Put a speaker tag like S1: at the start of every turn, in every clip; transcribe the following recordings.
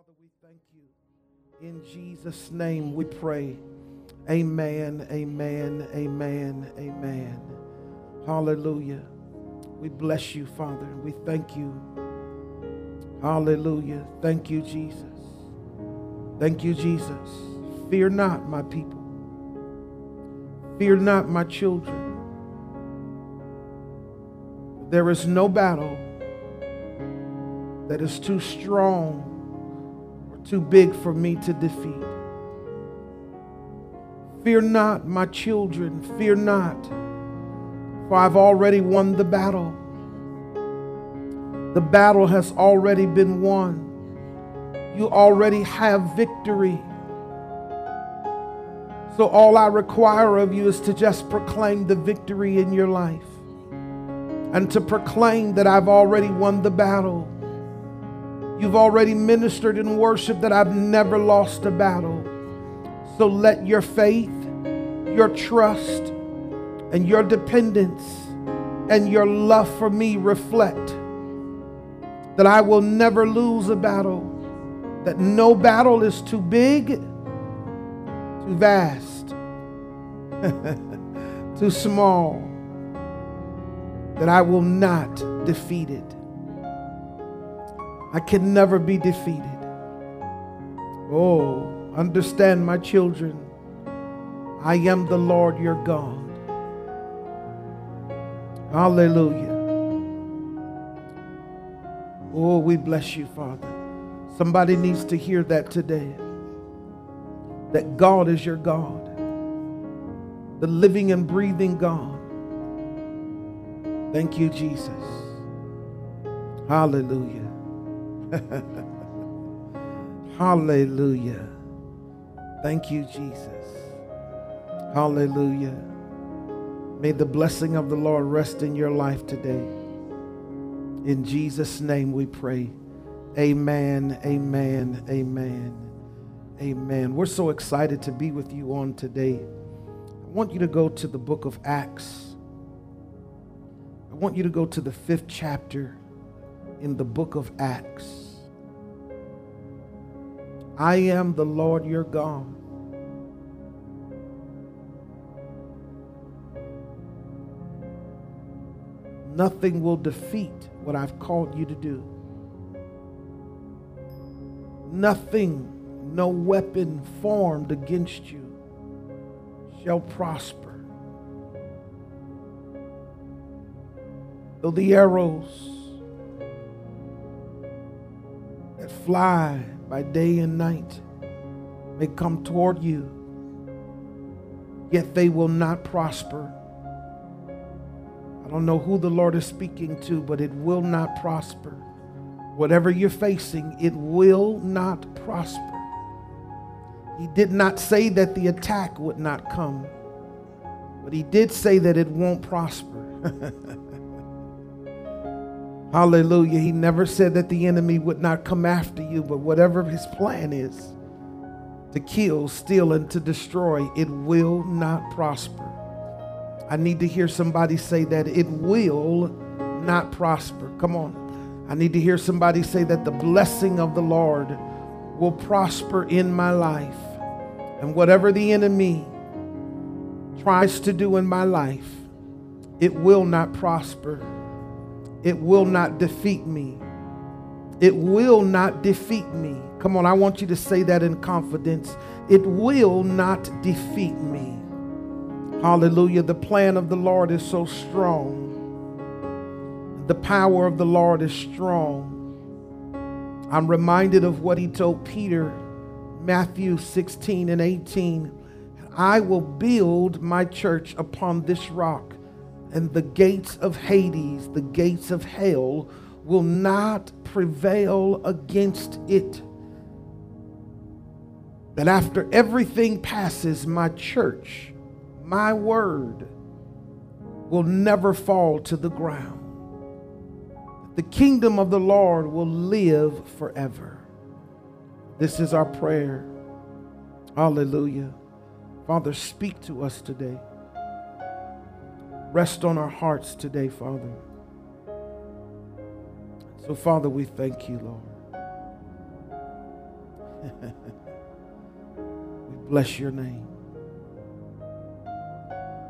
S1: Father, we thank you. In Jesus' name we pray. Amen, amen, amen, amen. Hallelujah. We bless you, Father, we thank you. Hallelujah. Thank you, Jesus. Thank you, Jesus. Fear not, my people. Fear not, my children. There is no battle that is too strong too big for me to defeat. Fear not, my children, fear not, for I've already won the battle. The battle has already been won. You already have victory. So, all I require of you is to just proclaim the victory in your life and to proclaim that I've already won the battle. You've already ministered in worship that I've never lost a battle. So let your faith, your trust, and your dependence and your love for me reflect that I will never lose a battle, that no battle is too big, too vast, too small that I will not defeat it. I can never be defeated. Oh, understand, my children, I am the Lord your God. Hallelujah. Oh, we bless you, Father. Somebody needs to hear that today. That God is your God, the living and breathing God. Thank you, Jesus. Hallelujah. Hallelujah. Thank you, Jesus. Hallelujah. May the blessing of the Lord rest in your life today. In Jesus' name we pray. Amen, amen, amen, amen. We're so excited to be with you on today. I want you to go to the book of Acts. I want you to go to the fifth chapter in the book of Acts. I am the Lord your God. Nothing will defeat what I've called you to do. Nothing, no weapon formed against you shall prosper. Though the arrows fly by day and night may come toward you, yet they will not prosper. I don't know who the Lord is speaking to, but it will not prosper. Whatever you're facing, it will not prosper. He did not say that the attack would not come, but he did say that it won't prosper. Hallelujah. He never said that the enemy would not come after you, but whatever his plan is to kill, steal, and to destroy, it will not prosper. I need to hear somebody say that it will not prosper. Come on. I need to hear somebody say that the blessing of the Lord will prosper in my life. And whatever the enemy tries to do in my life, it will not prosper. It will not defeat me. It will not defeat me. Come on, I want you to say that in confidence. It will not defeat me. Hallelujah. The plan of the Lord is so strong. The power of the Lord is strong. I'm reminded of what he told Peter, Matthew 16 and 18. I will build my church upon this rock, and the gates of Hades, the gates of hell, will not prevail against it. That after everything passes, my church, my word, will never fall to the ground. The kingdom of the Lord will live forever. This is our prayer. Hallelujah. Father, speak to us today. Rest on our hearts today, Father. So, Father, we thank you, Lord. we bless your name.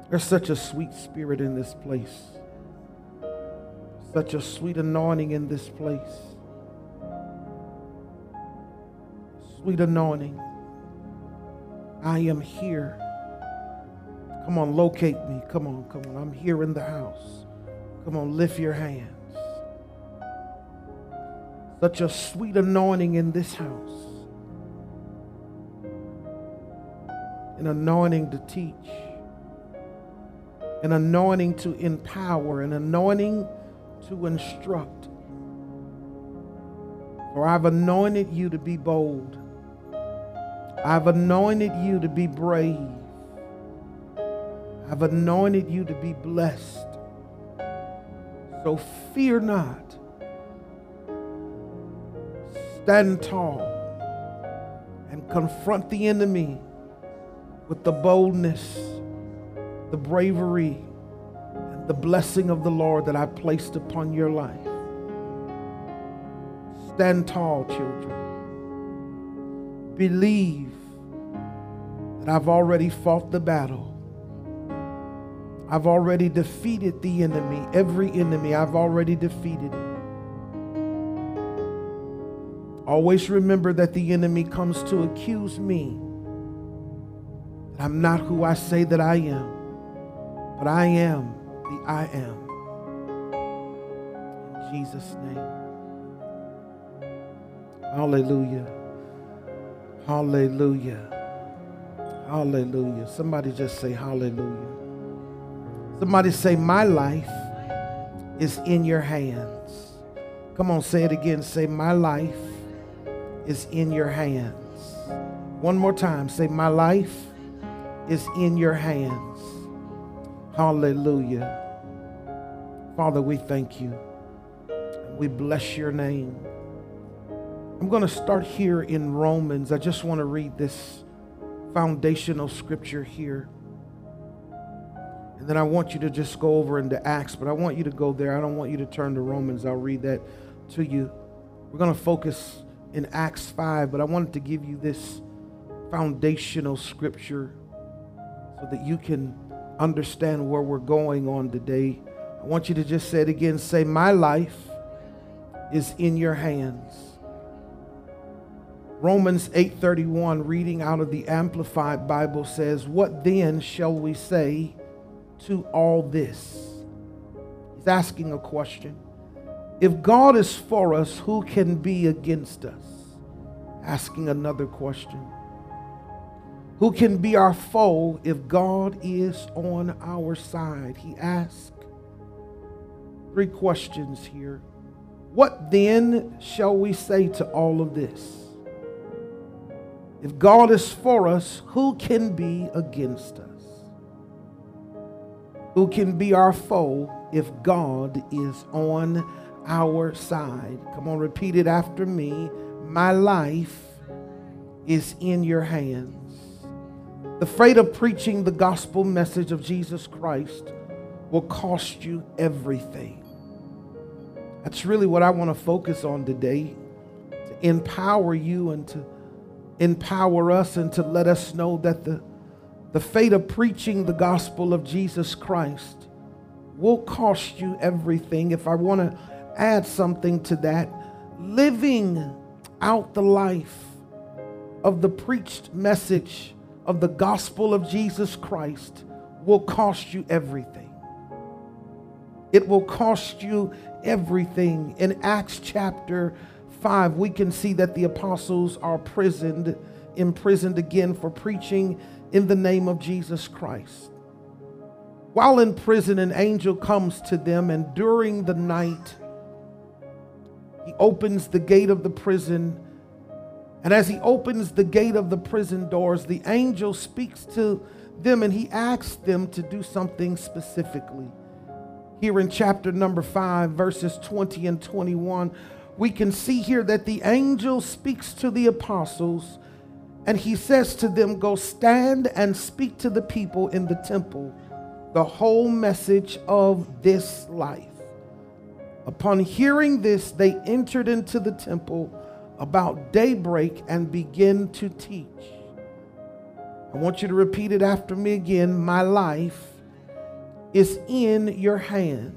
S1: There's such a sweet spirit in this place, such a sweet anointing in this place. Sweet anointing. I am here. Come on, locate me. Come on, come on. I'm here in the house. Come on, lift your hands. Such a sweet anointing in this house. An anointing to teach, an anointing to empower, an anointing to instruct. For I've anointed you to be bold. I've anointed you to be brave. I've anointed you to be blessed. So fear not. Stand tall and confront the enemy with the boldness, the bravery, and the blessing of the Lord that I placed upon your life. Stand tall, children. Believe that I've already fought the battle. I've already defeated the enemy, every enemy, I've already defeated. Always remember that the enemy comes to accuse me. I'm not who I say that I am, but I am the I am. In Jesus' name. Hallelujah. Hallelujah. Hallelujah. Somebody just say hallelujah. Somebody say, My life is in your hands. Come on, say it again. Say, My life is in your hands. One more time. Say, My life is in your hands. Hallelujah. Father, we thank you. We bless your name. I'm going to start here in Romans. I just want to read this foundational scripture here. And then I want you to just go over into Acts, but I want you to go there. I don't want you to turn to Romans. I'll read that to you. We're going to focus in Acts 5, but I wanted to give you this foundational scripture so that you can understand where we're going on today. I want you to just say it again. Say, My life is in your hands. Romans 8:31 reading out of the amplified Bible says, "What then shall we say to all this?" He's asking a question. If God is for us, who can be against us? Asking another question. Who can be our foe if God is on our side? He asked. Three questions here. What then shall we say to all of this? If God is for us, who can be against us? Who can be our foe if God is on our side. Come on, repeat it after me. My life is in your hands. The freight of preaching the gospel message of Jesus Christ will cost you everything. That's really what I want to focus on today to empower you and to empower us and to let us know that the, the fate of preaching the gospel of Jesus Christ will cost you everything. If I want to add something to that. Living out the life of the preached message of the gospel of Jesus Christ will cost you everything. It will cost you everything. In Acts chapter 5, we can see that the apostles are prisoned, imprisoned again for preaching in the name of Jesus Christ. While in prison, an angel comes to them, and during the night, he opens the gate of the prison. And as he opens the gate of the prison doors, the angel speaks to them and he asks them to do something specifically. Here in chapter number 5, verses 20 and 21, we can see here that the angel speaks to the apostles and he says to them, Go stand and speak to the people in the temple the whole message of this life. Upon hearing this, they entered into the temple about daybreak and began to teach. I want you to repeat it after me again. My life is in your hands.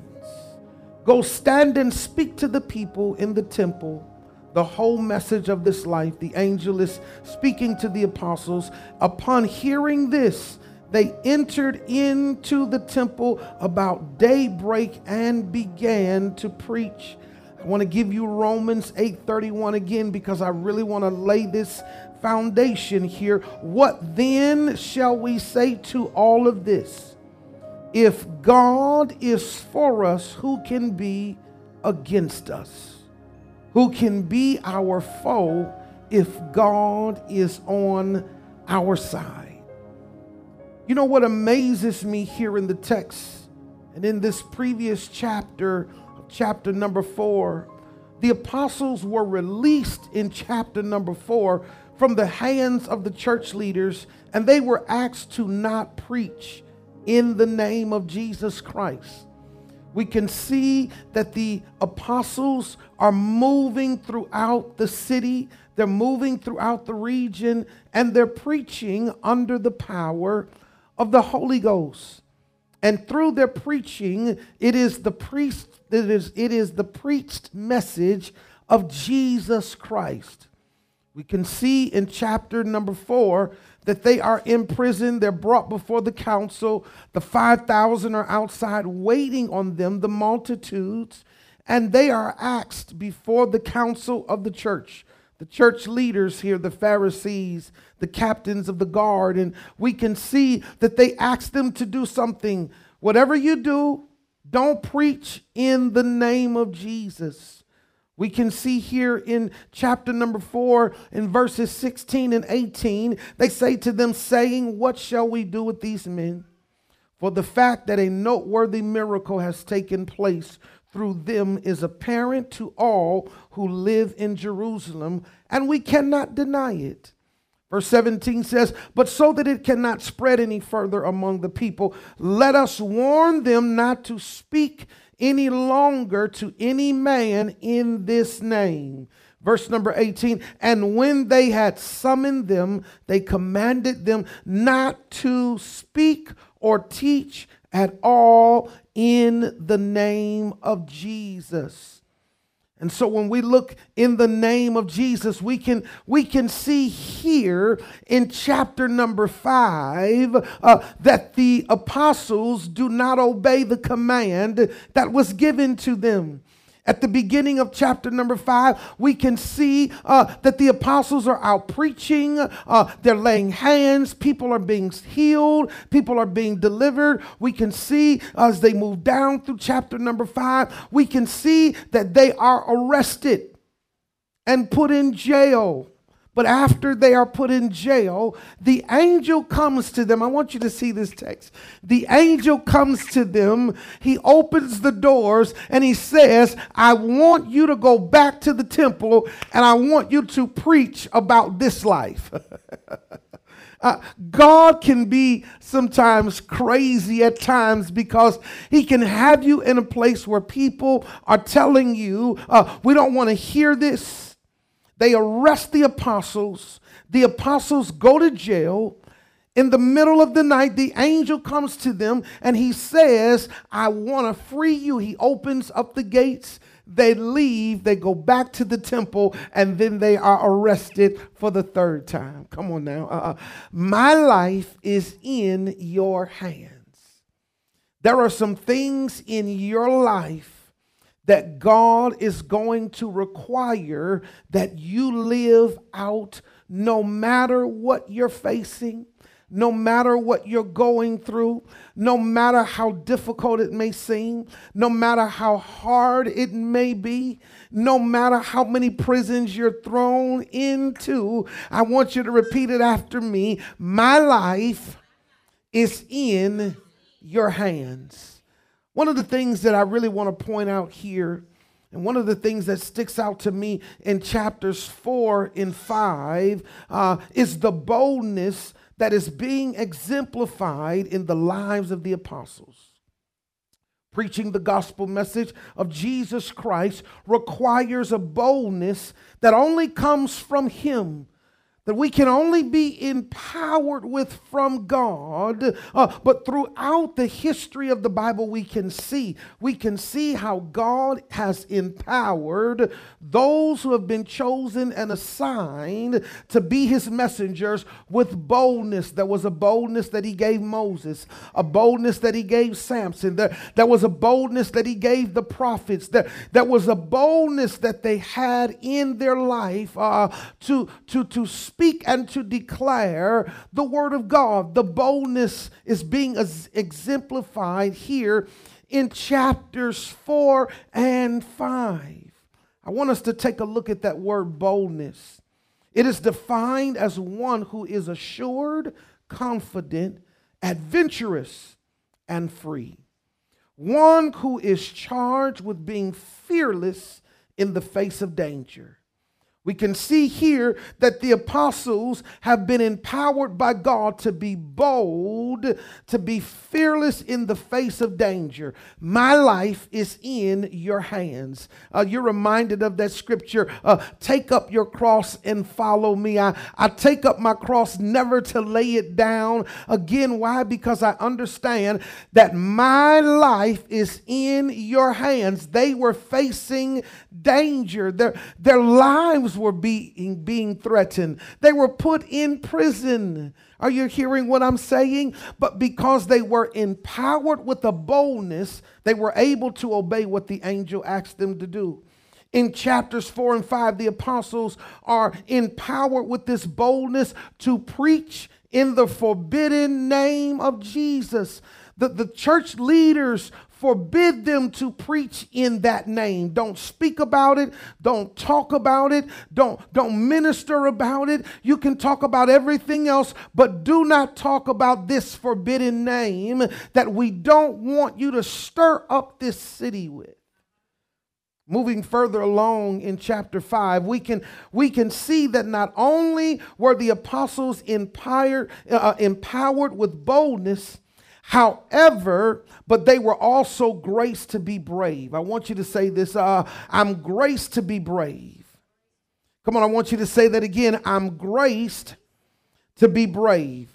S1: Go stand and speak to the people in the temple the whole message of this life. The angel is speaking to the apostles. Upon hearing this, they entered into the temple about daybreak and began to preach. I want to give you Romans 8:31 again because I really want to lay this foundation here. What then shall we say to all of this? If God is for us, who can be against us? Who can be our foe if God is on our side? You know what amazes me here in the text and in this previous chapter, chapter number four, the apostles were released in chapter number four from the hands of the church leaders, and they were asked to not preach in the name of Jesus Christ we can see that the apostles are moving throughout the city, they're moving throughout the region, and they're preaching under the power of the Holy Ghost. And through their preaching, it is the priest, it is, it is the preached message of Jesus Christ. We can see in chapter number four that they are in prison. They're brought before the council. The 5,000 are outside waiting on them, the multitudes, and they are asked before the council of the church. The church leaders here, the Pharisees, the captains of the guard, and we can see that they ask them to do something. Whatever you do, don't preach in the name of Jesus. We can see here in chapter number four, in verses 16 and 18, they say to them, saying, What shall we do with these men? For the fact that a noteworthy miracle has taken place through them is apparent to all who live in Jerusalem, and we cannot deny it. Verse 17 says, But so that it cannot spread any further among the people, let us warn them not to speak any longer to any man in this name. Verse number 18, and when they had summoned them, they commanded them not to speak or teach at all in the name of Jesus. And so when we look in the name of Jesus, we can we can see here in chapter number 5 uh, that the apostles do not obey the command that was given to them. At the beginning of chapter number five, we can see uh, that the apostles are out preaching, uh, they're laying hands, people are being healed, people are being delivered. We can see as they move down through chapter number five, we can see that they are arrested and put in jail. But after they are put in jail, the angel comes to them. I want you to see this text. The angel comes to them. He opens the doors and he says, I want you to go back to the temple and I want you to preach about this life. Uh, God can be sometimes crazy at times because He can have you in a place where people are telling you, uh, we don't want to hear this. They arrest the apostles. The apostles go to jail. In the middle of the night, the angel comes to them and he says, I want to free you. He opens up the gates. They leave, they go back to the temple, and then they are arrested for the third time. Come on now. Uh, my life is in your hands. There are some things in your life that God is going to require that you live out no matter what you're facing, no matter what you're going through, no matter how difficult it may seem, no matter how hard it may be, no matter how many prisons you're thrown into. I want you to repeat it after me. My life is in your hands. One of the things that I really want to point out here, and one of the things that sticks out to me in chapters four and five, uh, is the boldness that is being exemplified in the lives of the apostles. Preaching the gospel message of Jesus Christ requires a boldness that only comes from Him that we can only be empowered with from God. Uh, but throughout the history of the Bible, we can see we can see how God has empowered those who have been chosen and assigned to be His messengers with boldness. There was a boldness that He gave Moses, a boldness that He gave Samson. There, there was a boldness that He gave the prophets. There, there was a boldness that they had in their life uh, to to to speak and to declare the word of God. The boldness is being exemplified here in chapters 4 and 5. I want us to take a look at that word boldness. It is defined as one who is assured, confident, adventurous, and free. One who is charged with being fearless in the face of danger. We can see here that the apostles have been empowered by God to be bold, to be fearless in the face of danger. My life is in your hands. Uh, you're reminded of that scripture uh, take up your cross and follow me. I, I take up my cross never to lay it down. Again, why? Because I understand that my life is in your hands. They were facing danger, their, their lives lives were being, being threatened. They were put in prison. Are you hearing what I'm saying? But because they were empowered with a boldness, they were able to obey what the angel asked them to do. In chapters four and five, the apostles are empowered with this boldness to preach in the forbidden name of Jesus. The, the church leaders forbid them to preach in that name. Don't speak about it, don't talk about it, don't, don't minister about it. You can talk about everything else, but do not talk about this forbidden name that we don't want you to stir up this city with. Moving further along in chapter 5, we can, we can see that not only were the apostles empowered, uh, empowered with boldness, However, but they were also graced to be brave. I want you to say this uh, I'm graced to be brave. Come on, I want you to say that again. I'm graced to be brave.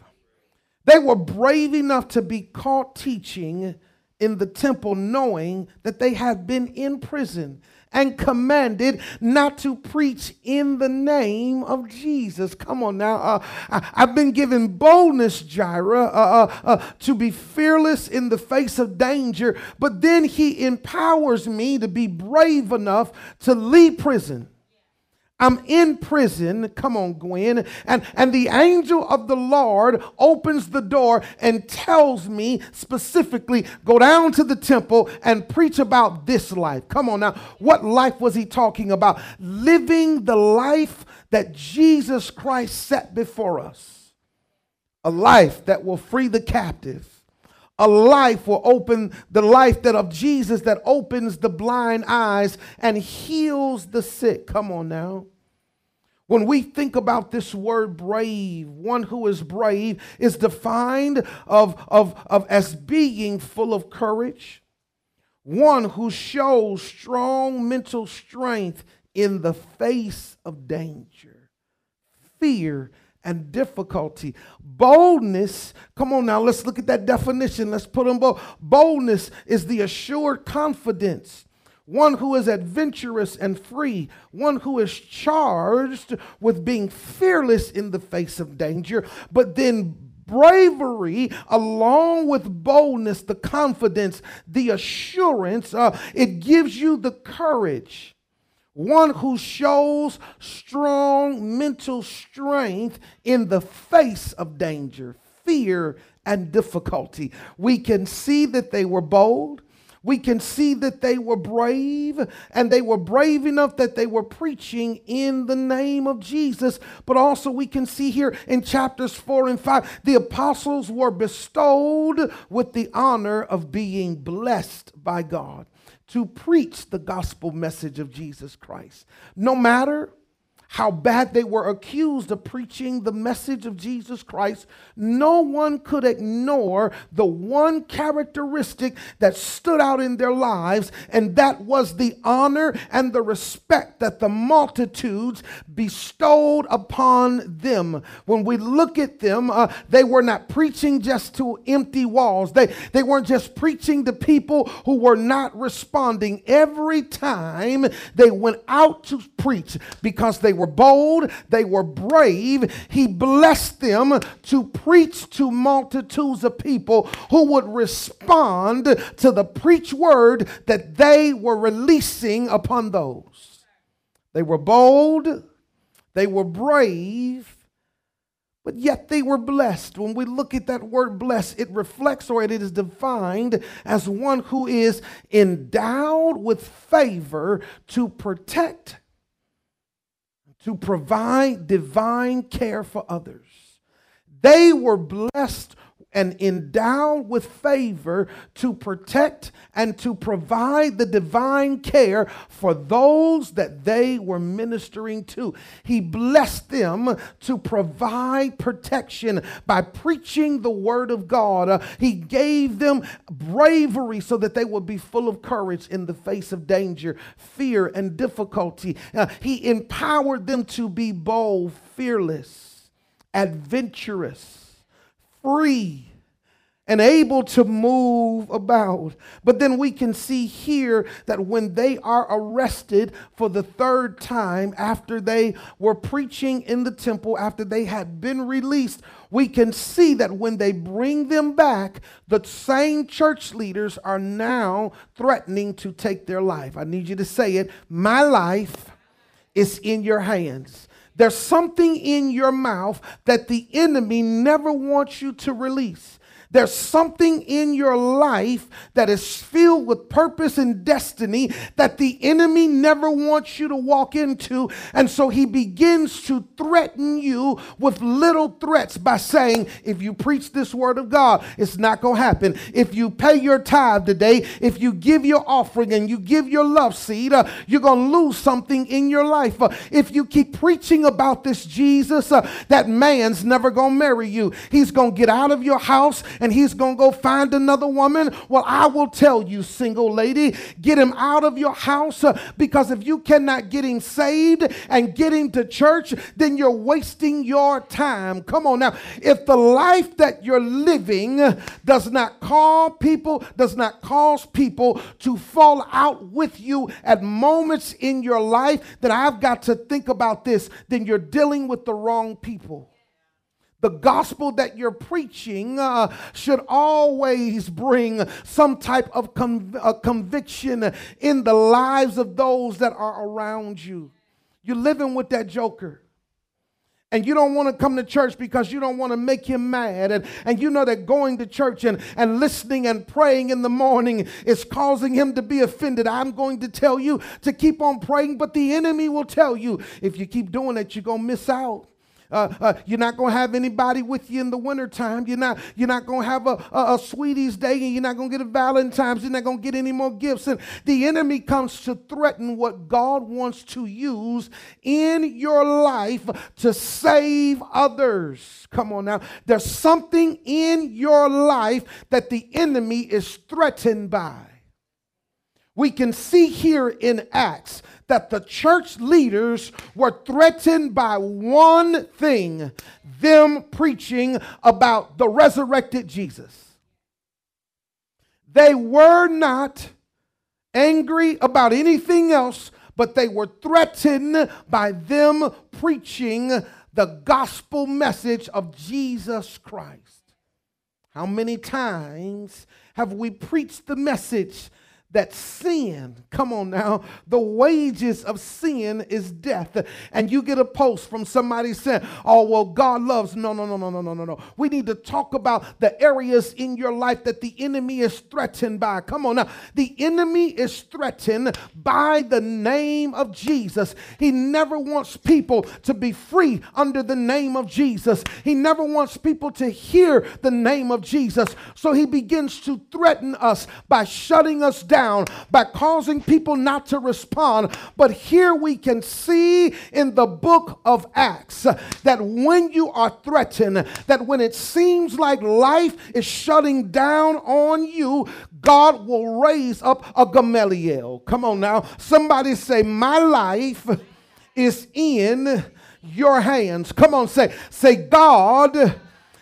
S1: They were brave enough to be caught teaching in the temple, knowing that they had been in prison and commanded not to preach in the name of Jesus. Come on now. Uh, I, have been given boldness, Jireh, uh, uh, uh, to be fearless in the face of danger, but then he empowers me to be brave enough to leave prison I'm in prison. Come on, Gwen. And, and the angel of the Lord opens the door and tells me specifically go down to the temple and preach about this life. Come on now. What life was he talking about? Living the life that Jesus Christ set before us. A life that will free the captive. A life will open the life that of Jesus that opens the blind eyes and heals the sick. Come on now. When we think about this word brave, one who is brave is defined of, of, of as being full of courage, one who shows strong mental strength in the face of danger, fear, and difficulty. Boldness, come on now, let's look at that definition. Let's put them both. Boldness is the assured confidence one who is adventurous and free, one who is charged with being fearless in the face of danger, but then bravery along with boldness, the confidence, the assurance, uh, it gives you the courage. One who shows strong mental strength in the face of danger, fear, and difficulty. We can see that they were bold we can see that they were brave and they were brave enough that they were preaching in the name of Jesus. But also, we can see here in chapters four and five, the apostles were bestowed with the honor of being blessed by God to preach the gospel message of Jesus Christ. No matter how bad they were accused of preaching the message of Jesus Christ, no one could ignore the one characteristic that stood out in their lives, and that was the honor and the respect that the multitudes bestowed upon them. When we look at them, uh, they were not preaching just to empty walls, they, they weren't just preaching to people who were not responding. Every time they went out to preach because they were bold, they were brave. He blessed them to preach to multitudes of people who would respond to the preach word that they were releasing upon those. They were bold, they were brave, but yet they were blessed. When we look at that word blessed, it reflects or it is defined as one who is endowed with favor to protect to provide divine care for others. They were blessed and endowed with favor to protect and to provide the divine care for those that they were ministering to. He blessed them to provide protection by preaching the word of God. Uh, he gave them bravery so that they would be full of courage in the face of danger, fear, and difficulty. Uh, he empowered them to be bold, fearless, adventurous free and able to move about. But then we can see here that when they are arrested for the third time after they were preaching in the temple, after they had been released, we can see that when they bring them back, the same church leaders are now threatening to take their life. I need you to say it. My life is in your hands. There's something in your mouth that the enemy never wants you to release. There's something in your life that is filled with purpose and destiny that the enemy never wants you to walk into. And so he begins to threaten you with little threats by saying, if you preach this word of God, it's not going to happen. If you pay your tithe today, if you give your offering and you give your love seed, uh, you're going to lose something in your life. Uh, if you keep preaching about this Jesus, uh, that man's never going to marry you. He's going to get out of your house and he's going to go find another woman. Well, I will tell you, single lady, get him out of your house uh, because if you cannot get him saved and get him to church, then you're wasting your time. Come on now. If the life that you're living does not call people, does not cause people to fall out with you at moments in your life, then I've got to think about this. Then you're dealing with the wrong people. The gospel that you're preaching uh, should always bring some type of conv- conviction in the lives of those that are around you. You're living with that joker. And you don't want to come to church because you don't want to make him mad. And, and you know that going to church and, and listening and praying in the morning is causing him to be offended. I'm going to tell you to keep on praying, but the enemy will tell you if you keep doing it, you're going to miss out. Uh, uh, you're not going to have anybody with you in the wintertime. You're not, you're not going to have a, a, a Sweetest Day and you're not going to get a Valentine's. You're not going to get any more gifts. And the enemy comes to threaten what God wants to use in your life to save others. Come on now. There's something in your life that the enemy is threatened by. We can see here in Acts that the church leaders were threatened by one thing them preaching about the resurrected Jesus. They were not angry about anything else, but they were threatened by them preaching the gospel message of Jesus Christ. How many times have we preached the message that sin, come on now, the wages of sin is death. And you get a post from somebody saying, oh, well, God loves. No, no, no, no, no, no, no, no. We need to talk about the areas in your life that the enemy is threatened by. Come on now. The enemy is threatened by the name of Jesus. He never wants people to be free under the name of Jesus. He never wants people to hear the name of Jesus. So he begins to threaten us by shutting us down down, by causing people not to respond. But here we can see in the book of Acts that when you are threatened, that when it seems like life is shutting down on you, God will raise up a Gamaliel. Come on now. Somebody say, My life is in your hands. Come on, say, say, God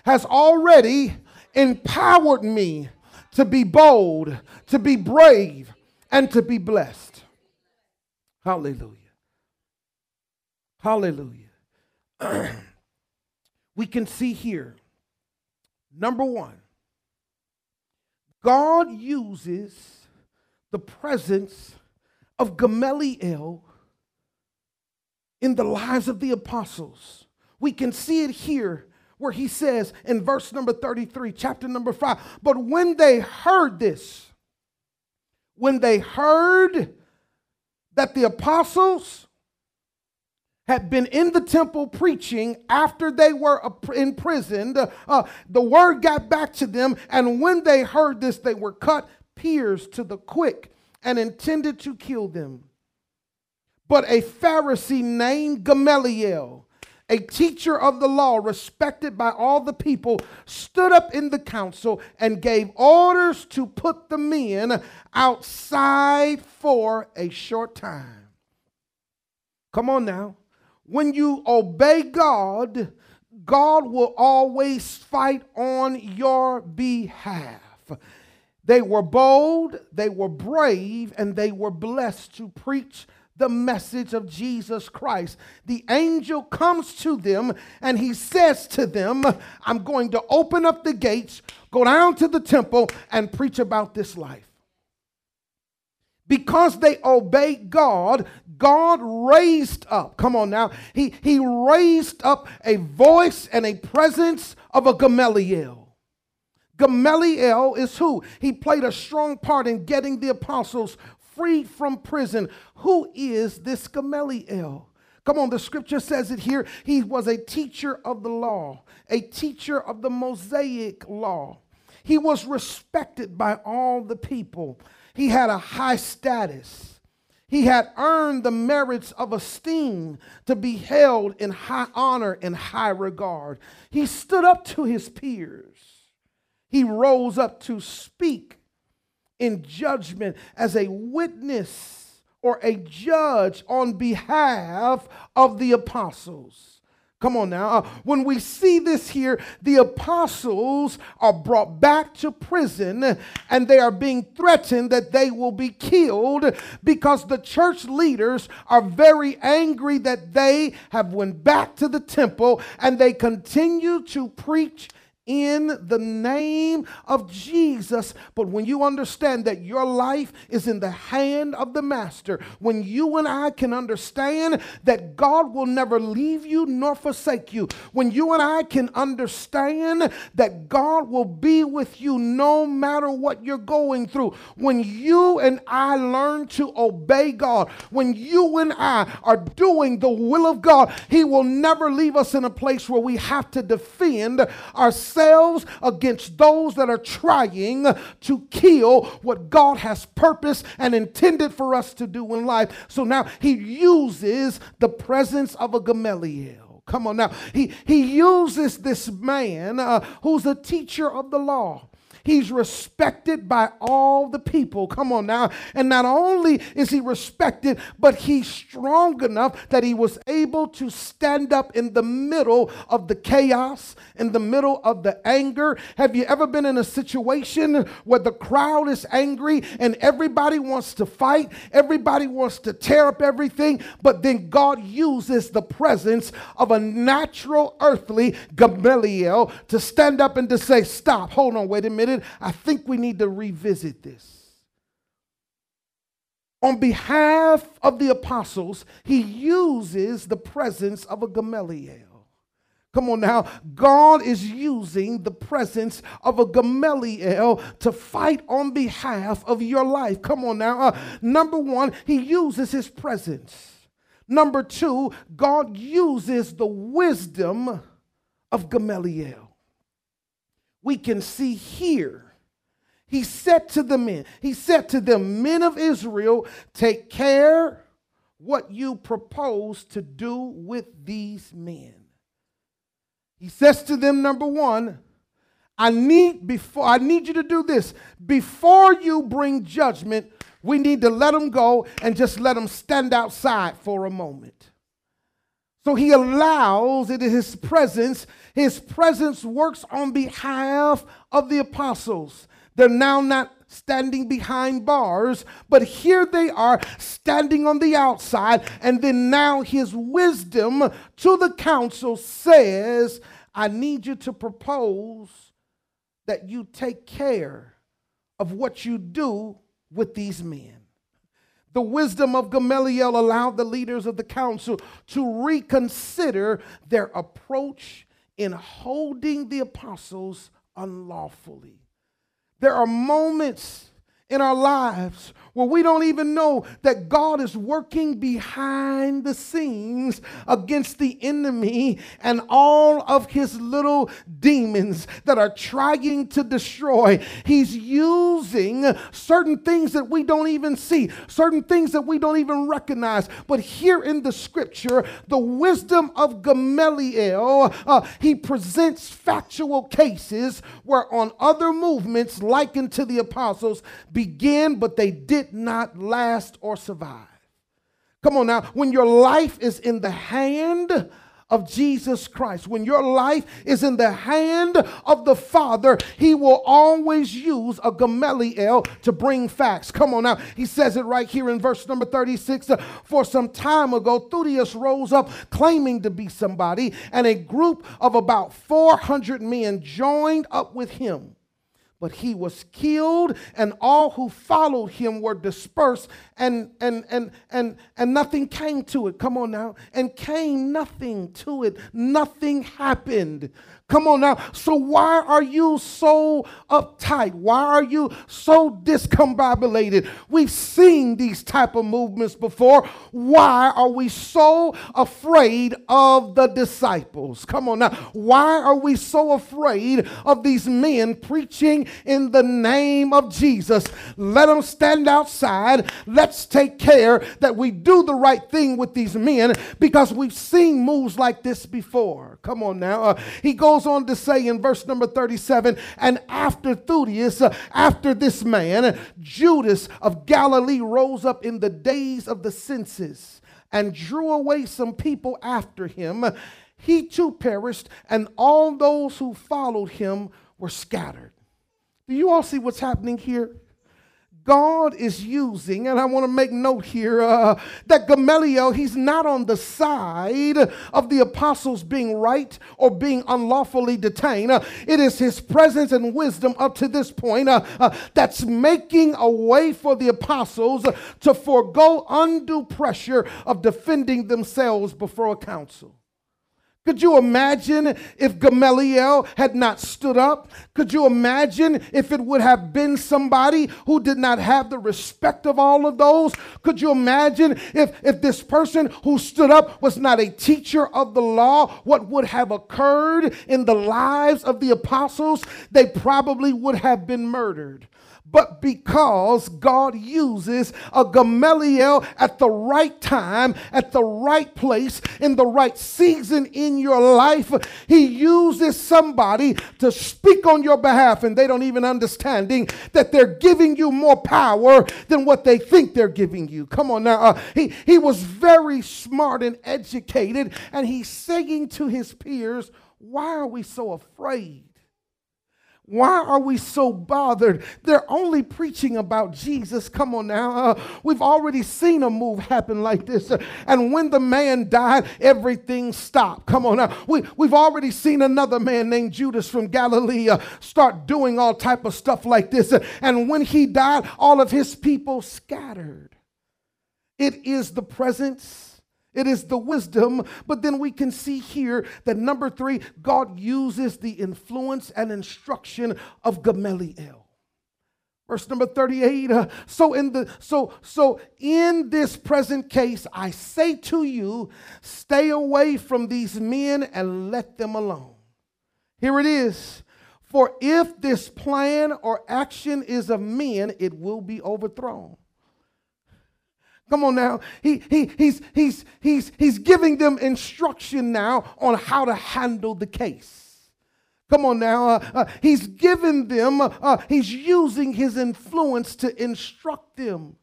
S1: has already empowered me to be bold, to be brave, and to be blessed. Hallelujah. Hallelujah. we can see here, number one, God uses the presence of Gamaliel in the lives of the apostles. We can see it here where he says in verse number 33, chapter number 5, but when they heard this, when they heard that the apostles had been in the temple preaching after they were imprisoned, uh, the word got back to them, and when they heard this, they were cut, pierced to the quick, and intended to kill them. But a Pharisee named Gamaliel, a teacher of the law, respected by all the people, stood up in the council and gave orders to put the men outside for a short time. Come on now. When you obey God, God will always fight on your behalf. They were bold, they were brave, and they were blessed to preach the message of Jesus Christ. The angel comes to them and he says to them, I'm going to open up the gates, go down to the temple, and preach about this life. Because they obeyed God, God raised up, come on now, he, he raised up a voice and a presence of a Gamaliel. Gamaliel is who? He played a strong part in getting the apostles freed from prison. Who is this Gamaliel? Come on, the scripture says it here. He was a teacher of the law, a teacher of the Mosaic law. He was respected by all the people. He had a high status. He had earned the merits of esteem to be held in high honor and high regard. He stood up to his peers. He rose up to speak in judgment as a witness or a judge on behalf of the apostles. Come on now. Uh, when we see this here, the apostles are brought back to prison and they are being threatened that they will be killed because the church leaders are very angry that they have went back to the temple and they continue to preach in the name of Jesus. But when you understand that your life is in the hand of the Master, when you and I can understand that God will never leave you nor forsake you, when you and I can understand that God will be with you no matter what you're going through, when you and I learn to obey God, when you and I are doing the will of God, He will never leave us in a place where we have to defend ourselves ourselves against those that are trying to kill what God has purposed and intended for us to do in life. So now he uses the presence of a Gamaliel. Come on now. He, he uses this man uh, who's a teacher of the law. He's respected by all the people. Come on now. And not only is he respected, but he's strong enough that he was able to stand up in the middle of the chaos, in the middle of the anger. Have you ever been in a situation where the crowd is angry and everybody wants to fight? Everybody wants to tear up everything, but then God uses the presence of a natural earthly Gamaliel to stand up and to say, Stop, hold on, wait a minute. I think we need to revisit this. On behalf of the apostles, he uses the presence of a Gamaliel. Come on now. God is using the presence of a Gamaliel to fight on behalf of your life. Come on now. Uh, number one, he uses his presence. Number two, God uses the wisdom of Gamaliel we can see here he said to the men, he said to the men of Israel, take care what you propose to do with these men. He says to them, number one, I need before I need you to do this. Before you bring judgment, we need to let them go and just let them stand outside for a moment. So he allows it in his presence. His presence works on behalf of the apostles. They're now not standing behind bars, but here they are standing on the outside. And then now his wisdom to the council says, I need you to propose that you take care of what you do with these men. The wisdom of Gamaliel allowed the leaders of the council to reconsider their approach in holding the apostles unlawfully. There are moments in our lives where we don't even know that God is working behind the scenes against the enemy and all of his little demons that are trying to destroy. He's using certain things that we don't even see, certain things that we don't even recognize. But here in the scripture, the wisdom of Gamaliel, uh, he presents factual cases where on other movements likened to the apostles began, but they did not last or survive. Come on now, when your life is in the hand of Jesus Christ, when your life is in the hand of the Father, He will always use a Gamaliel to bring facts. Come on now, He says it right here in verse number 36. Uh, For some time ago, Theudas rose up claiming to be somebody, and a group of about 400 men joined up with him but he was killed and all who followed him were dispersed and and and and and nothing came to it. Come on now. And came nothing to it. Nothing happened Come on now. So why are you so uptight? Why are you so discombobulated? We've seen these type of movements before. Why are we so afraid of the disciples? Come on now. Why are we so afraid of these men preaching in the name of Jesus? Let them stand outside. Let's take care that we do the right thing with these men because we've seen moves like this before. Come on now. Uh, he goes goes on to say in verse number 37 and after Theudas, uh, after this man, Judas of Galilee rose up in the days of the census and drew away some people after him. He too perished, and all those who followed him were scattered. Do you all see what's happening here? God is using, and I want to make note here uh, that Gamaliel, he's not on the side of the apostles being right or being unlawfully detained. Uh, it is his presence and wisdom up to this point uh, uh that's making a way for the apostles to forego undue pressure of defending themselves before a council. Could you imagine if Gamaliel had not stood up? Could you imagine if it would have been somebody who did not have the respect of all of those? Could you imagine if, if this person who stood up was not a teacher of the law, what would have occurred in the lives of the apostles? They probably would have been murdered but because God uses a Gamaliel at the right time, at the right place, in the right season in your life, He uses somebody to speak on your behalf, and they don't even understanding that they're giving you more power than what they think they're giving you. Come on now. Uh, he, he was very smart and educated, and he's saying to his peers, Why are we so afraid? Why are we so bothered? They're only preaching about Jesus. Come on now. Uh, we've already seen a move happen like this. Uh, and when the man died, everything stopped. Come on now. We, we've already seen another man named Judas from Galilee uh, start doing all type of stuff like this. And when he died, all of his people scattered. It is the presence it is the wisdom. But then we can see here that number three, God uses the influence and instruction of Gamaliel. Verse number 38. Uh, so in the so so in this present case, I say to you, stay away from these men and let them alone. Here it is. For if this plan or action is of men, it will be overthrown. Come on now. He, he, he's, he's, he's, he's giving them instruction now on how to handle the case. Come on now. Uh, uh, he's giving them, uh, he's using his influence to instruct them.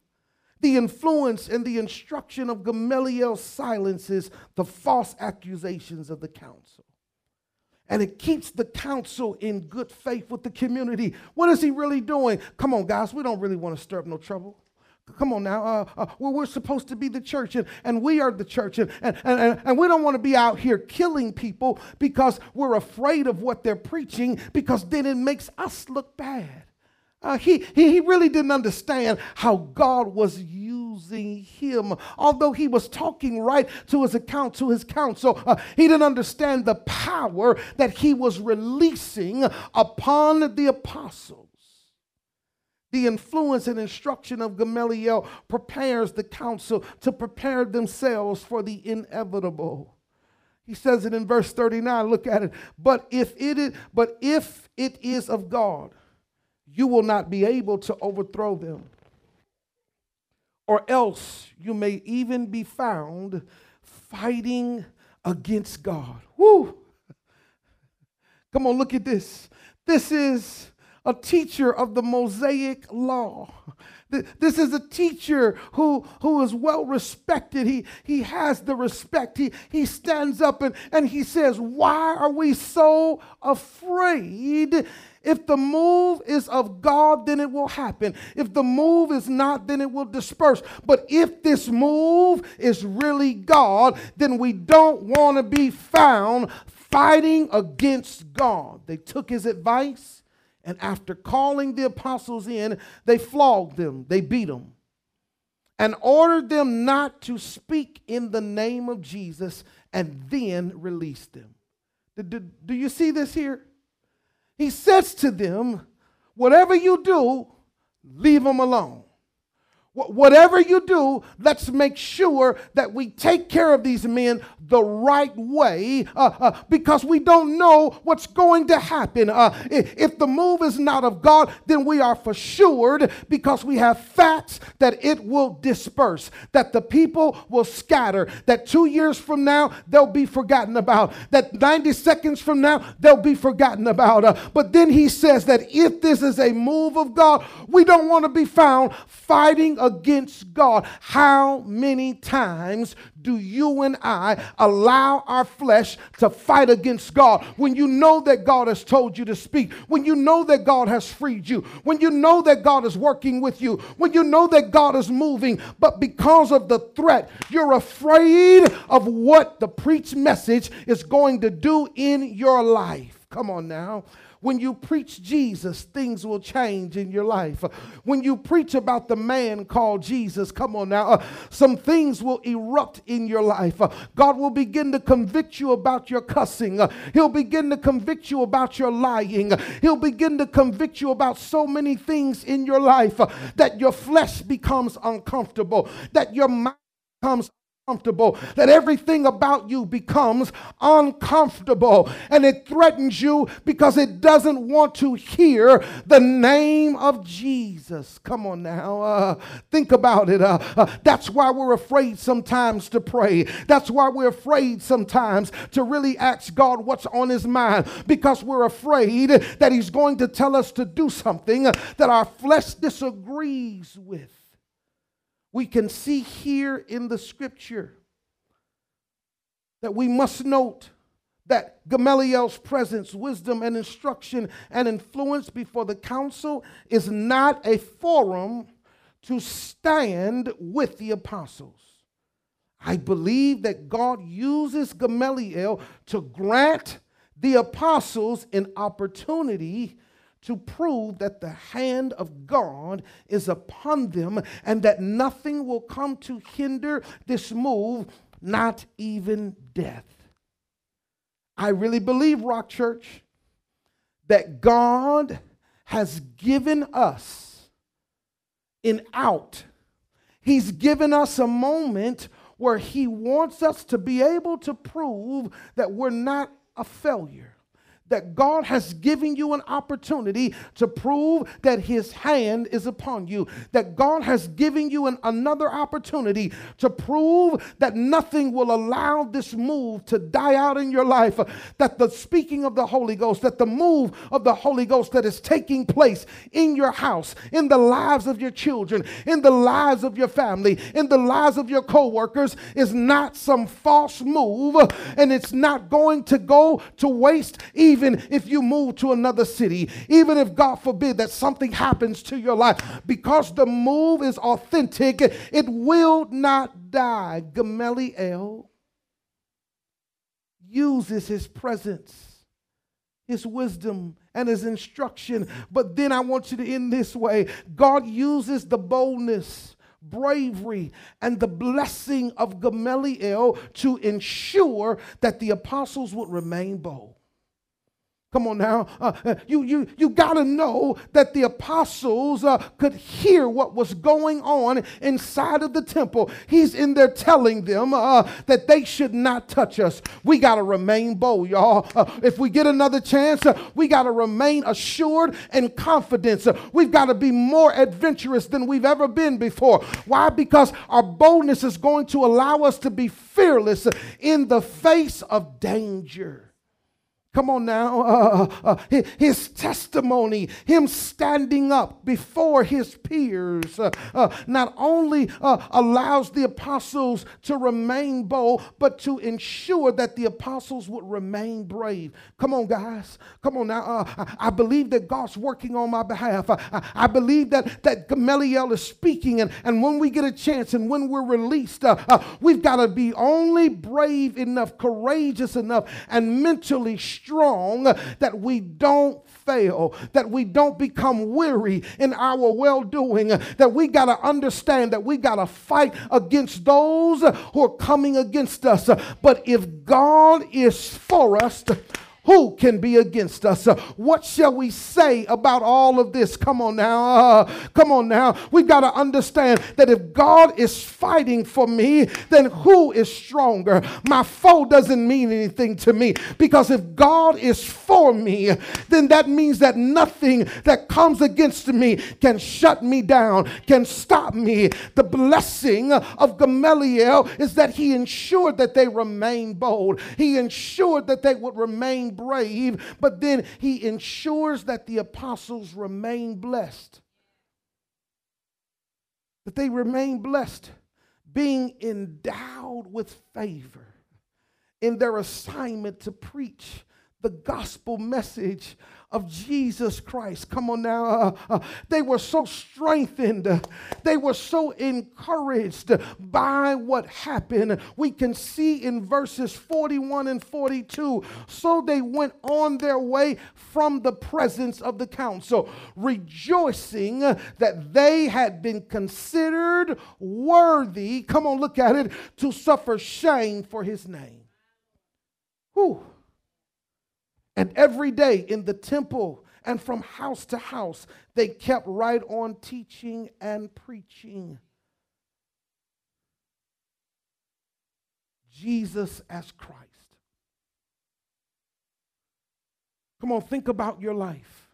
S1: The influence and the instruction of Gamaliel silences the false accusations of the council. And it keeps the council in good faith with the community. What is he really doing? Come on, guys, we don't really want to stir up no trouble. Come on now. Uh, uh, well, we're supposed to be the church, and, and we are the church, and, and, and, and we don't want to be out here killing people because we're afraid of what they're preaching, because then it makes us look bad. Uh, he, he really didn't understand how God was using him. Although he was talking right to his account, to his council, uh, he didn't understand the power that he was releasing upon the apostles. The influence and instruction of Gamaliel prepares the council to prepare themselves for the inevitable. He says it in verse 39. Look at it. But if it is, but if it is of God, you will not be able to overthrow them. Or else you may even be found fighting against God. Woo! Come on, look at this. This is a teacher of the Mosaic law. This is a teacher who, who is well respected. He, he has the respect. He, he stands up and, and he says, Why are we so afraid? If the move is of God, then it will happen. If the move is not, then it will disperse. But if this move is really God, then we don't want to be found fighting against God. They took his advice and after calling the apostles in, they flogged them, they beat them, and ordered them not to speak in the name of Jesus, and then released them. Do, do, you see this here? He says to them, Whatever you do, leave them alone. Whatever you do, let's make sure that we take care of these men the right way uh, uh, because we don't know what's going to happen. Uh, if the move is not of God, then we are for sure because we have facts that it will disperse, that the people will scatter, that two years from now they'll be forgotten about, that 90 seconds from now they'll be forgotten about. Uh, but then he says that if this is a move of God, we don't want to be found fighting against God. How many times do you and I allow our flesh to fight against God when you know that God has told you to speak, when you know that God has freed you, when you know that God is working with you, when you know that God is moving, but because of the threat, you're afraid of what the preached message is going to do in your life? Come on now. When you preach Jesus, things will change in your life. When you preach about the man called Jesus, come on now, uh, some things will erupt in your life. Uh, God will begin to convict you about your cussing. Uh, he'll begin to convict you about your lying. He'll begin to convict you about so many things in your life uh, that your flesh becomes uncomfortable, that your mind becomes comfortable, that everything about you becomes uncomfortable and it threatens you because it doesn't want to hear the name of Jesus. Come on now, uh, think about it. Uh, uh, that's why we're afraid sometimes to pray. That's why we're afraid sometimes to really ask God what's on his mind because we're afraid that he's going to tell us to do something that our flesh disagrees with we can see here in the scripture that we must note that Gamaliel's presence, wisdom, and instruction and influence before the council is not a forum to stand with the apostles. I believe that God uses Gamaliel to grant the apostles an opportunity to prove that the hand of God is upon them and that nothing will come to hinder this move, not even death. I really believe, Rock Church, that God has given us an out. He's given us a moment where He wants us to be able to prove that we're not a failure that God has given you an opportunity to prove that His hand is upon you, that God has given you an, another opportunity to prove that nothing will allow this move to die out in your life, that the speaking of the Holy Ghost, that the move of the Holy Ghost that is taking place in your house, in the lives of your children, in the lives of your family, in the lives of your co workers is not some false move and it's not going to go to waste even if you move to another city, even if God forbid that something happens to your life, because the move is authentic, it will not die. Gamaliel uses his presence, his wisdom, and his instruction. But then I want you to end this way God uses the boldness bravery and the blessing of Gamaliel to ensure that the apostles would remain bold. Come on now. Uh, uh you you, you got to know that the apostles uh, could hear what was going on inside of the temple. He's in there telling them uh, that they should not touch us. We got to remain bold, y'all. Uh, if we get another chance, uh, we got to remain assured and confident. we've got to be more adventurous than we've ever been before. Why? Because our boldness is going to allow us to be fearless in the face of danger. Come on now. Uh, uh, uh his testimony, him standing up before his peers, uh, uh not only uh, allows the apostles to remain bold, but to ensure that the apostles would remain brave. Come on, guys. Come on now. I, I, believe that God's working on my behalf. I, I, believe that, that Gamaliel is speaking, and, and when we get a chance and when we're released, we've got to be only brave enough, courageous enough, and mentally strong strong that we don't fail, that we don't become weary in our well doing, that we got to understand that we got to fight against those who are coming against us. But if God is for us, who can be against us? Uh, what shall we say about all of this? Come on now. Uh, come on now. We've got to understand that if God is fighting for me, then who is stronger? My foe doesn't mean anything to me because if God is for me, then that means that nothing that comes against me can shut me down, can stop me. The blessing of Gamaliel is that he ensured that they remain bold, he ensured that they would remain brave, but then he ensures that the apostles remain blessed. That they remain blessed, being endowed with favor in their assignment to preach the gospel message of Jesus Christ. Come on now. Uh, uh, they were so strengthened. They were so encouraged by what happened. We can see in verses 41 and 42. So they went on their way from the presence of the council, rejoicing that they had been considered worthy. Come on, look at it. To suffer shame for his name. Whew. And every day in the temple and from house to house, they kept right on teaching and preaching. Jesus as Christ. Come on, think about your life.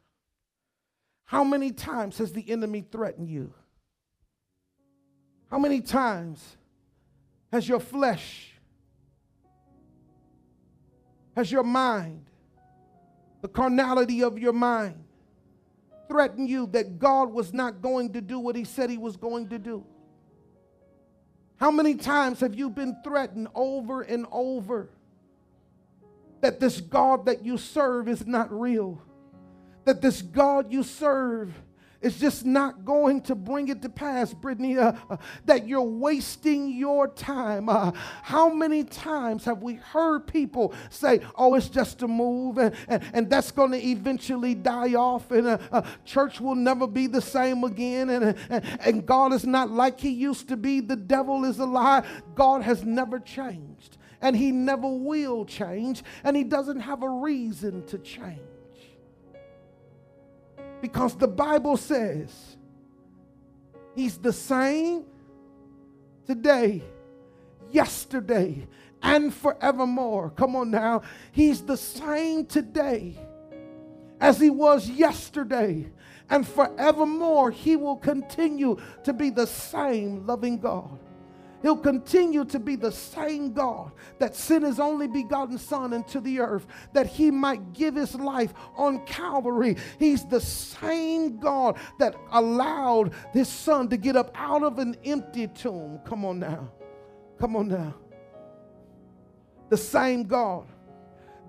S1: How many times has the enemy threatened you? How many times has your flesh, has your mind, the carnality of your mind threaten you that God was not going to do what he said he was going to do? How many times have you been threatened over and over that this God that you serve is not real? That this God you serve it's just not going to bring it to pass, Brittany, uh, uh, that you're wasting your time. Uh, how many times have we heard people say, oh, it's just a move and, and, and that's going to eventually die off and uh, uh, church will never be the same again and, and, and God is not like he used to be. The devil is a lie. God has never changed and he never will change and he doesn't have a reason to change. Because the Bible says He's the same today, yesterday, and forevermore. Come on now. He's the same today as he was yesterday. And forevermore, he will continue to be the same loving God. He'll continue to be the same God that sent his only begotten Son into the earth that he might give his life on Calvary. He's the same God that allowed his Son to get up out of an empty tomb. Come on now. Come on now. The same God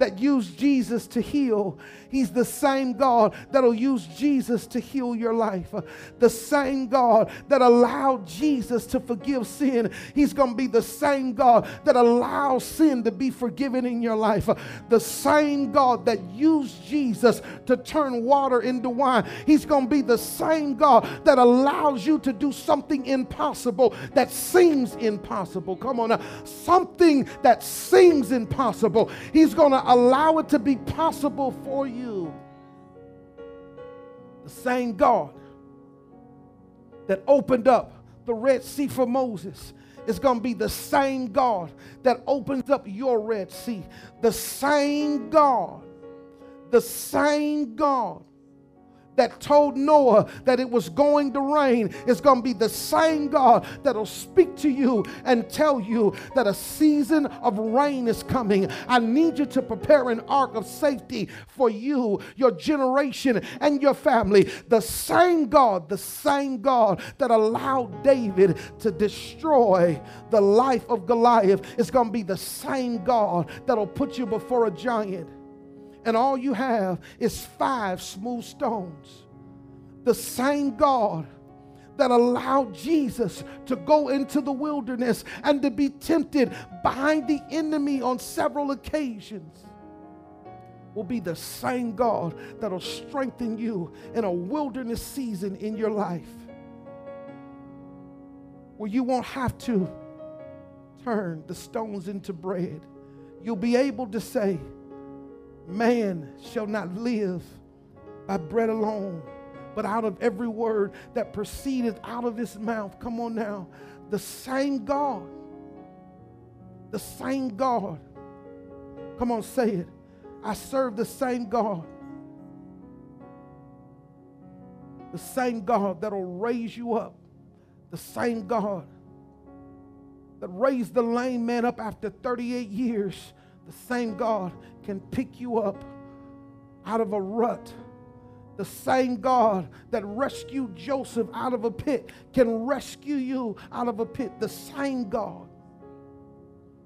S1: that used Jesus to heal, He's the same God that'll use Jesus to heal your life. The same God that allowed Jesus to forgive sin, He's going to be the same God that allows sin to be forgiven in your life. The same God that used Jesus to turn water into wine, He's going to be the same God that allows you to do something impossible that seems impossible. Come on now. Something that seems impossible. He's going to allow it to be possible for you. The same God that opened up the Red Sea for Moses is going to be the same God that opens up your Red Sea. The same God, the same God that told Noah that it was going to rain is going to be the same God that'll speak to you and tell you that a season of rain is coming. I need you to prepare an ark of safety for you, your generation, and your family. The same God, the same God that allowed David to destroy the life of Goliath is going to be the same God that'll put you before a giant and all you have is five smooth stones. The same God that allowed Jesus to go into the wilderness and to be tempted by the enemy on several occasions will be the same God that'll strengthen you in a wilderness season in your life where you won't have to turn the stones into bread. You'll be able to say, Man shall not live by bread alone, but out of every word that proceedeth out of his mouth. Come on now. The same God. The same God. Come on, say it. I serve the same God. The same God that'll raise you up. The same God that raised the lame man up after 38 years the same God can pick you up out of a rut. The same God that rescued Joseph out of a pit can rescue you out of a pit. The same God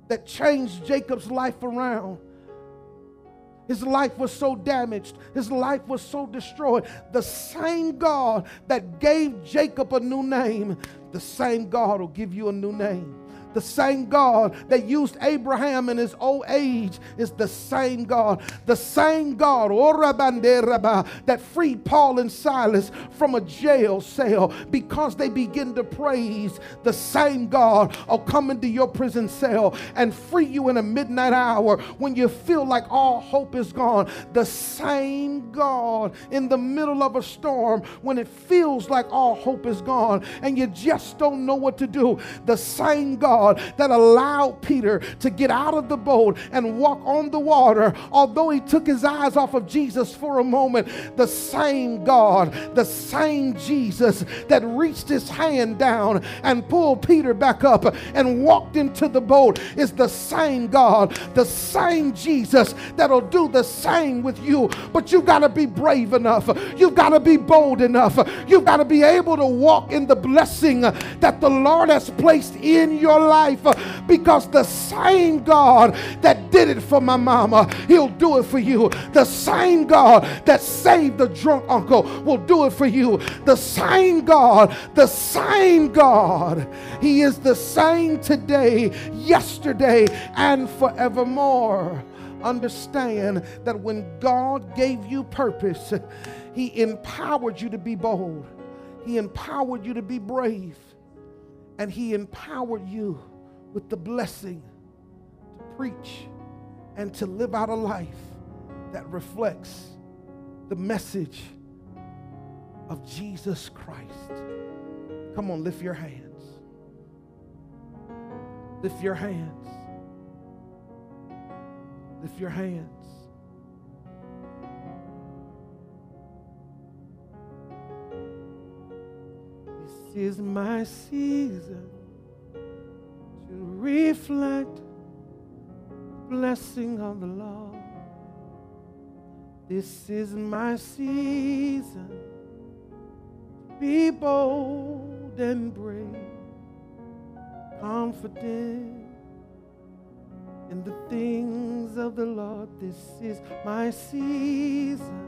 S1: that changed Jacob's life around. His life was so damaged. His life was so destroyed. The same God that gave Jacob a new name, the same God will give you a new name. The same God that used Abraham in his old age is the same God. The same God oh, that freed Paul and Silas from a jail cell because they begin to praise the same God will come into your prison cell and free you in a midnight hour when you feel like all hope is gone. The same God in the middle of a storm when it feels like all hope is gone and you just don't know what to do. The same God God that allowed Peter to get out of the boat and walk on the water, although he took his eyes off of Jesus for a moment, the same God, the same Jesus that reached his hand down and pulled Peter back up and walked into the boat is the same God, the same Jesus that'll do the same with you. But you've got to be brave enough, you've got to be bold enough, you've got to be able to walk in the blessing that the Lord has placed in your life life because the same God that did it for my mama, he'll do it for you. The same God that saved the drunk uncle will do it for you. The same God, the same God. He is the same today, yesterday, and forevermore. Understand that when God gave you purpose, He empowered you to be bold. He empowered you to be brave and He empowered you with the blessing to preach and to live out a life that reflects the message of Jesus Christ. Come on, lift your hands. Lift your hands. Lift your hands. Is my season to reflect blessing of the Lord. This is my season to be bold and brave, confident in the things of the Lord. This is my season.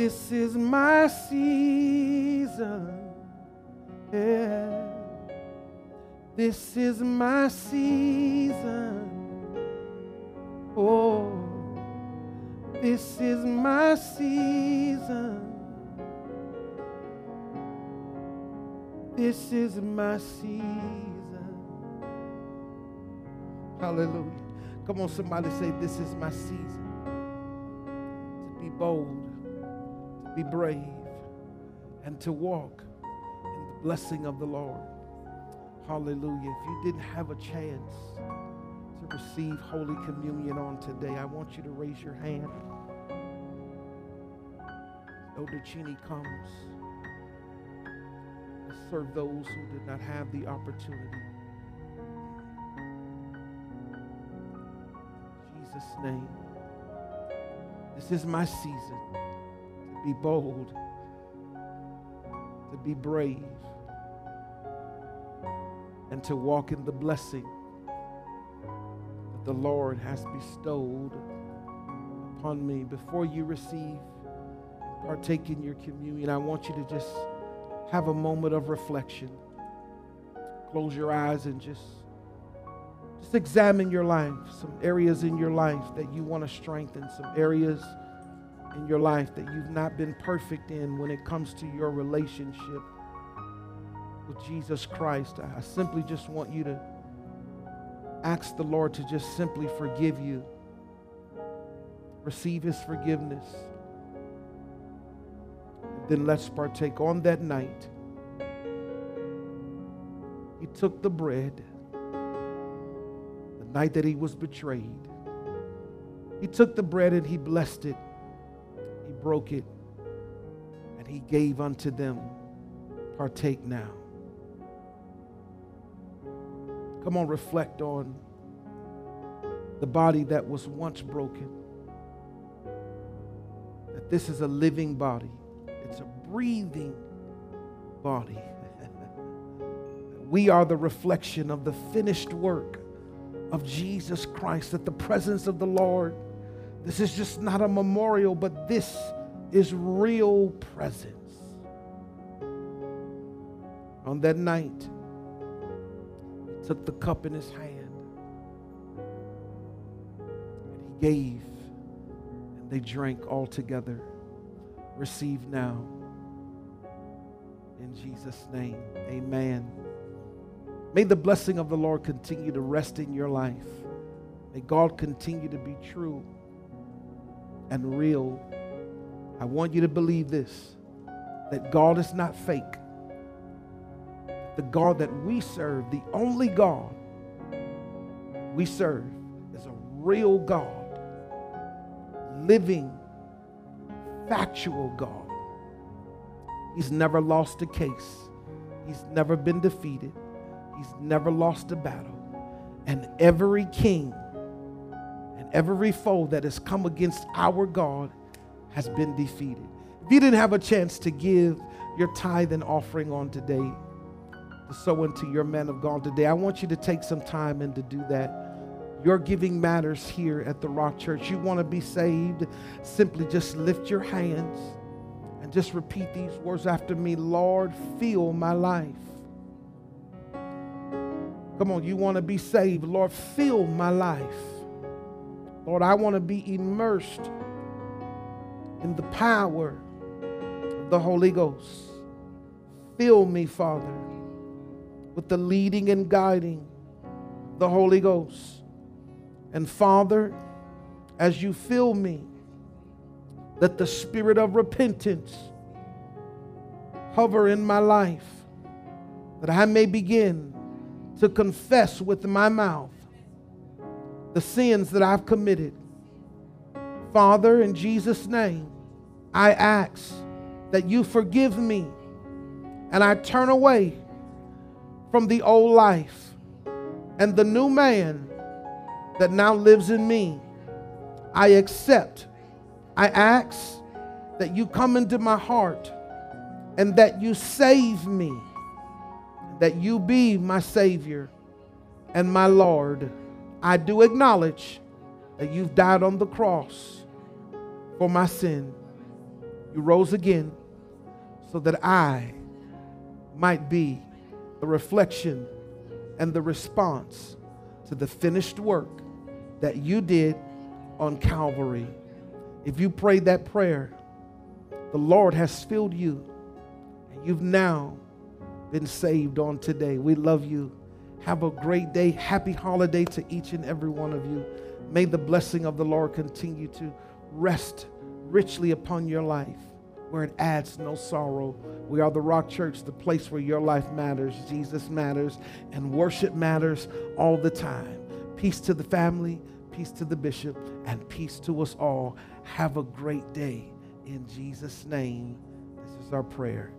S1: This is my season. Yeah. This is my season. Oh, this is my season. This is my season. Hallelujah. Come on, somebody say, This is my season to be bold, be brave, and to walk in the blessing of the Lord. Hallelujah. If you didn't have a chance to receive Holy Communion on today, I want you to raise your hand. Elder Cheney comes to serve those who did not have the opportunity. Jesus' name. This is my season be bold, to be brave, and to walk in the blessing that the Lord has bestowed upon me. Before you receive partake in your communion, I want you to just have a moment of reflection. Close your eyes and just just examine your life, some areas in your life that you want to strengthen, some areas in your life that you've not been perfect in when it comes to your relationship with Jesus Christ. I simply just want you to ask the Lord to just simply forgive you, receive His forgiveness. Then let's partake on that night. He took the bread the night that he was betrayed. He took the bread and he blessed it. Broke it and he gave unto them. Partake now. Come on, reflect on the body that was once broken. That this is a living body, it's a breathing body. we are the reflection of the finished work of Jesus Christ, that the presence of the Lord, this is just not a memorial, but this is real presence. On that night, he took the cup in his hand and he gave, and they drank all together. Receive now. In Jesus' name, amen. May the blessing of the Lord continue to rest in your life. May God continue to be true and real. I want you to believe this that God is not fake. The God that we serve, the only God we serve, is a real God, living, factual God. He's never lost a case, He's never been defeated. He's never lost a battle. And every king and every foe that has come against our God has been defeated. If you didn't have a chance to give your tithe and offering on today, to sow into your men of God today, I want you to take some time and to do that. Your giving matters here at the Rock Church. You want to be saved, simply just lift your hands and just repeat these words after me Lord, fill my life Come on, you want to be saved. Lord, fill my life. Lord, I want to be immersed in the power of the Holy Ghost. Fill me, Father, with the leading and guiding the Holy Ghost. And Father, as you fill me, let the spirit of repentance hover in my life that I may begin to confess with my mouth the sins that I've committed. Father, in Jesus' name, I ask that you forgive me and I turn away from the old life and the new man that now lives in me. I accept. I ask that you come into my heart and that you save me, that you be my Savior and my Lord. I do acknowledge that you've died on the cross for my sin. You rose again so that I might be the reflection and the response to the finished work that you did on Calvary. If you prayed that prayer, the Lord has filled you, and you've now been saved on today. We love you. Have a great day. Happy holiday to each and every one of you. May the blessing of the Lord continue to rest richly upon your life where it adds no sorrow. We are the Rock Church, the place where your life matters, Jesus matters, and worship matters all the time. Peace to the family, peace to the bishop, and peace to us all. Have a great day in Jesus' name. This is our prayer.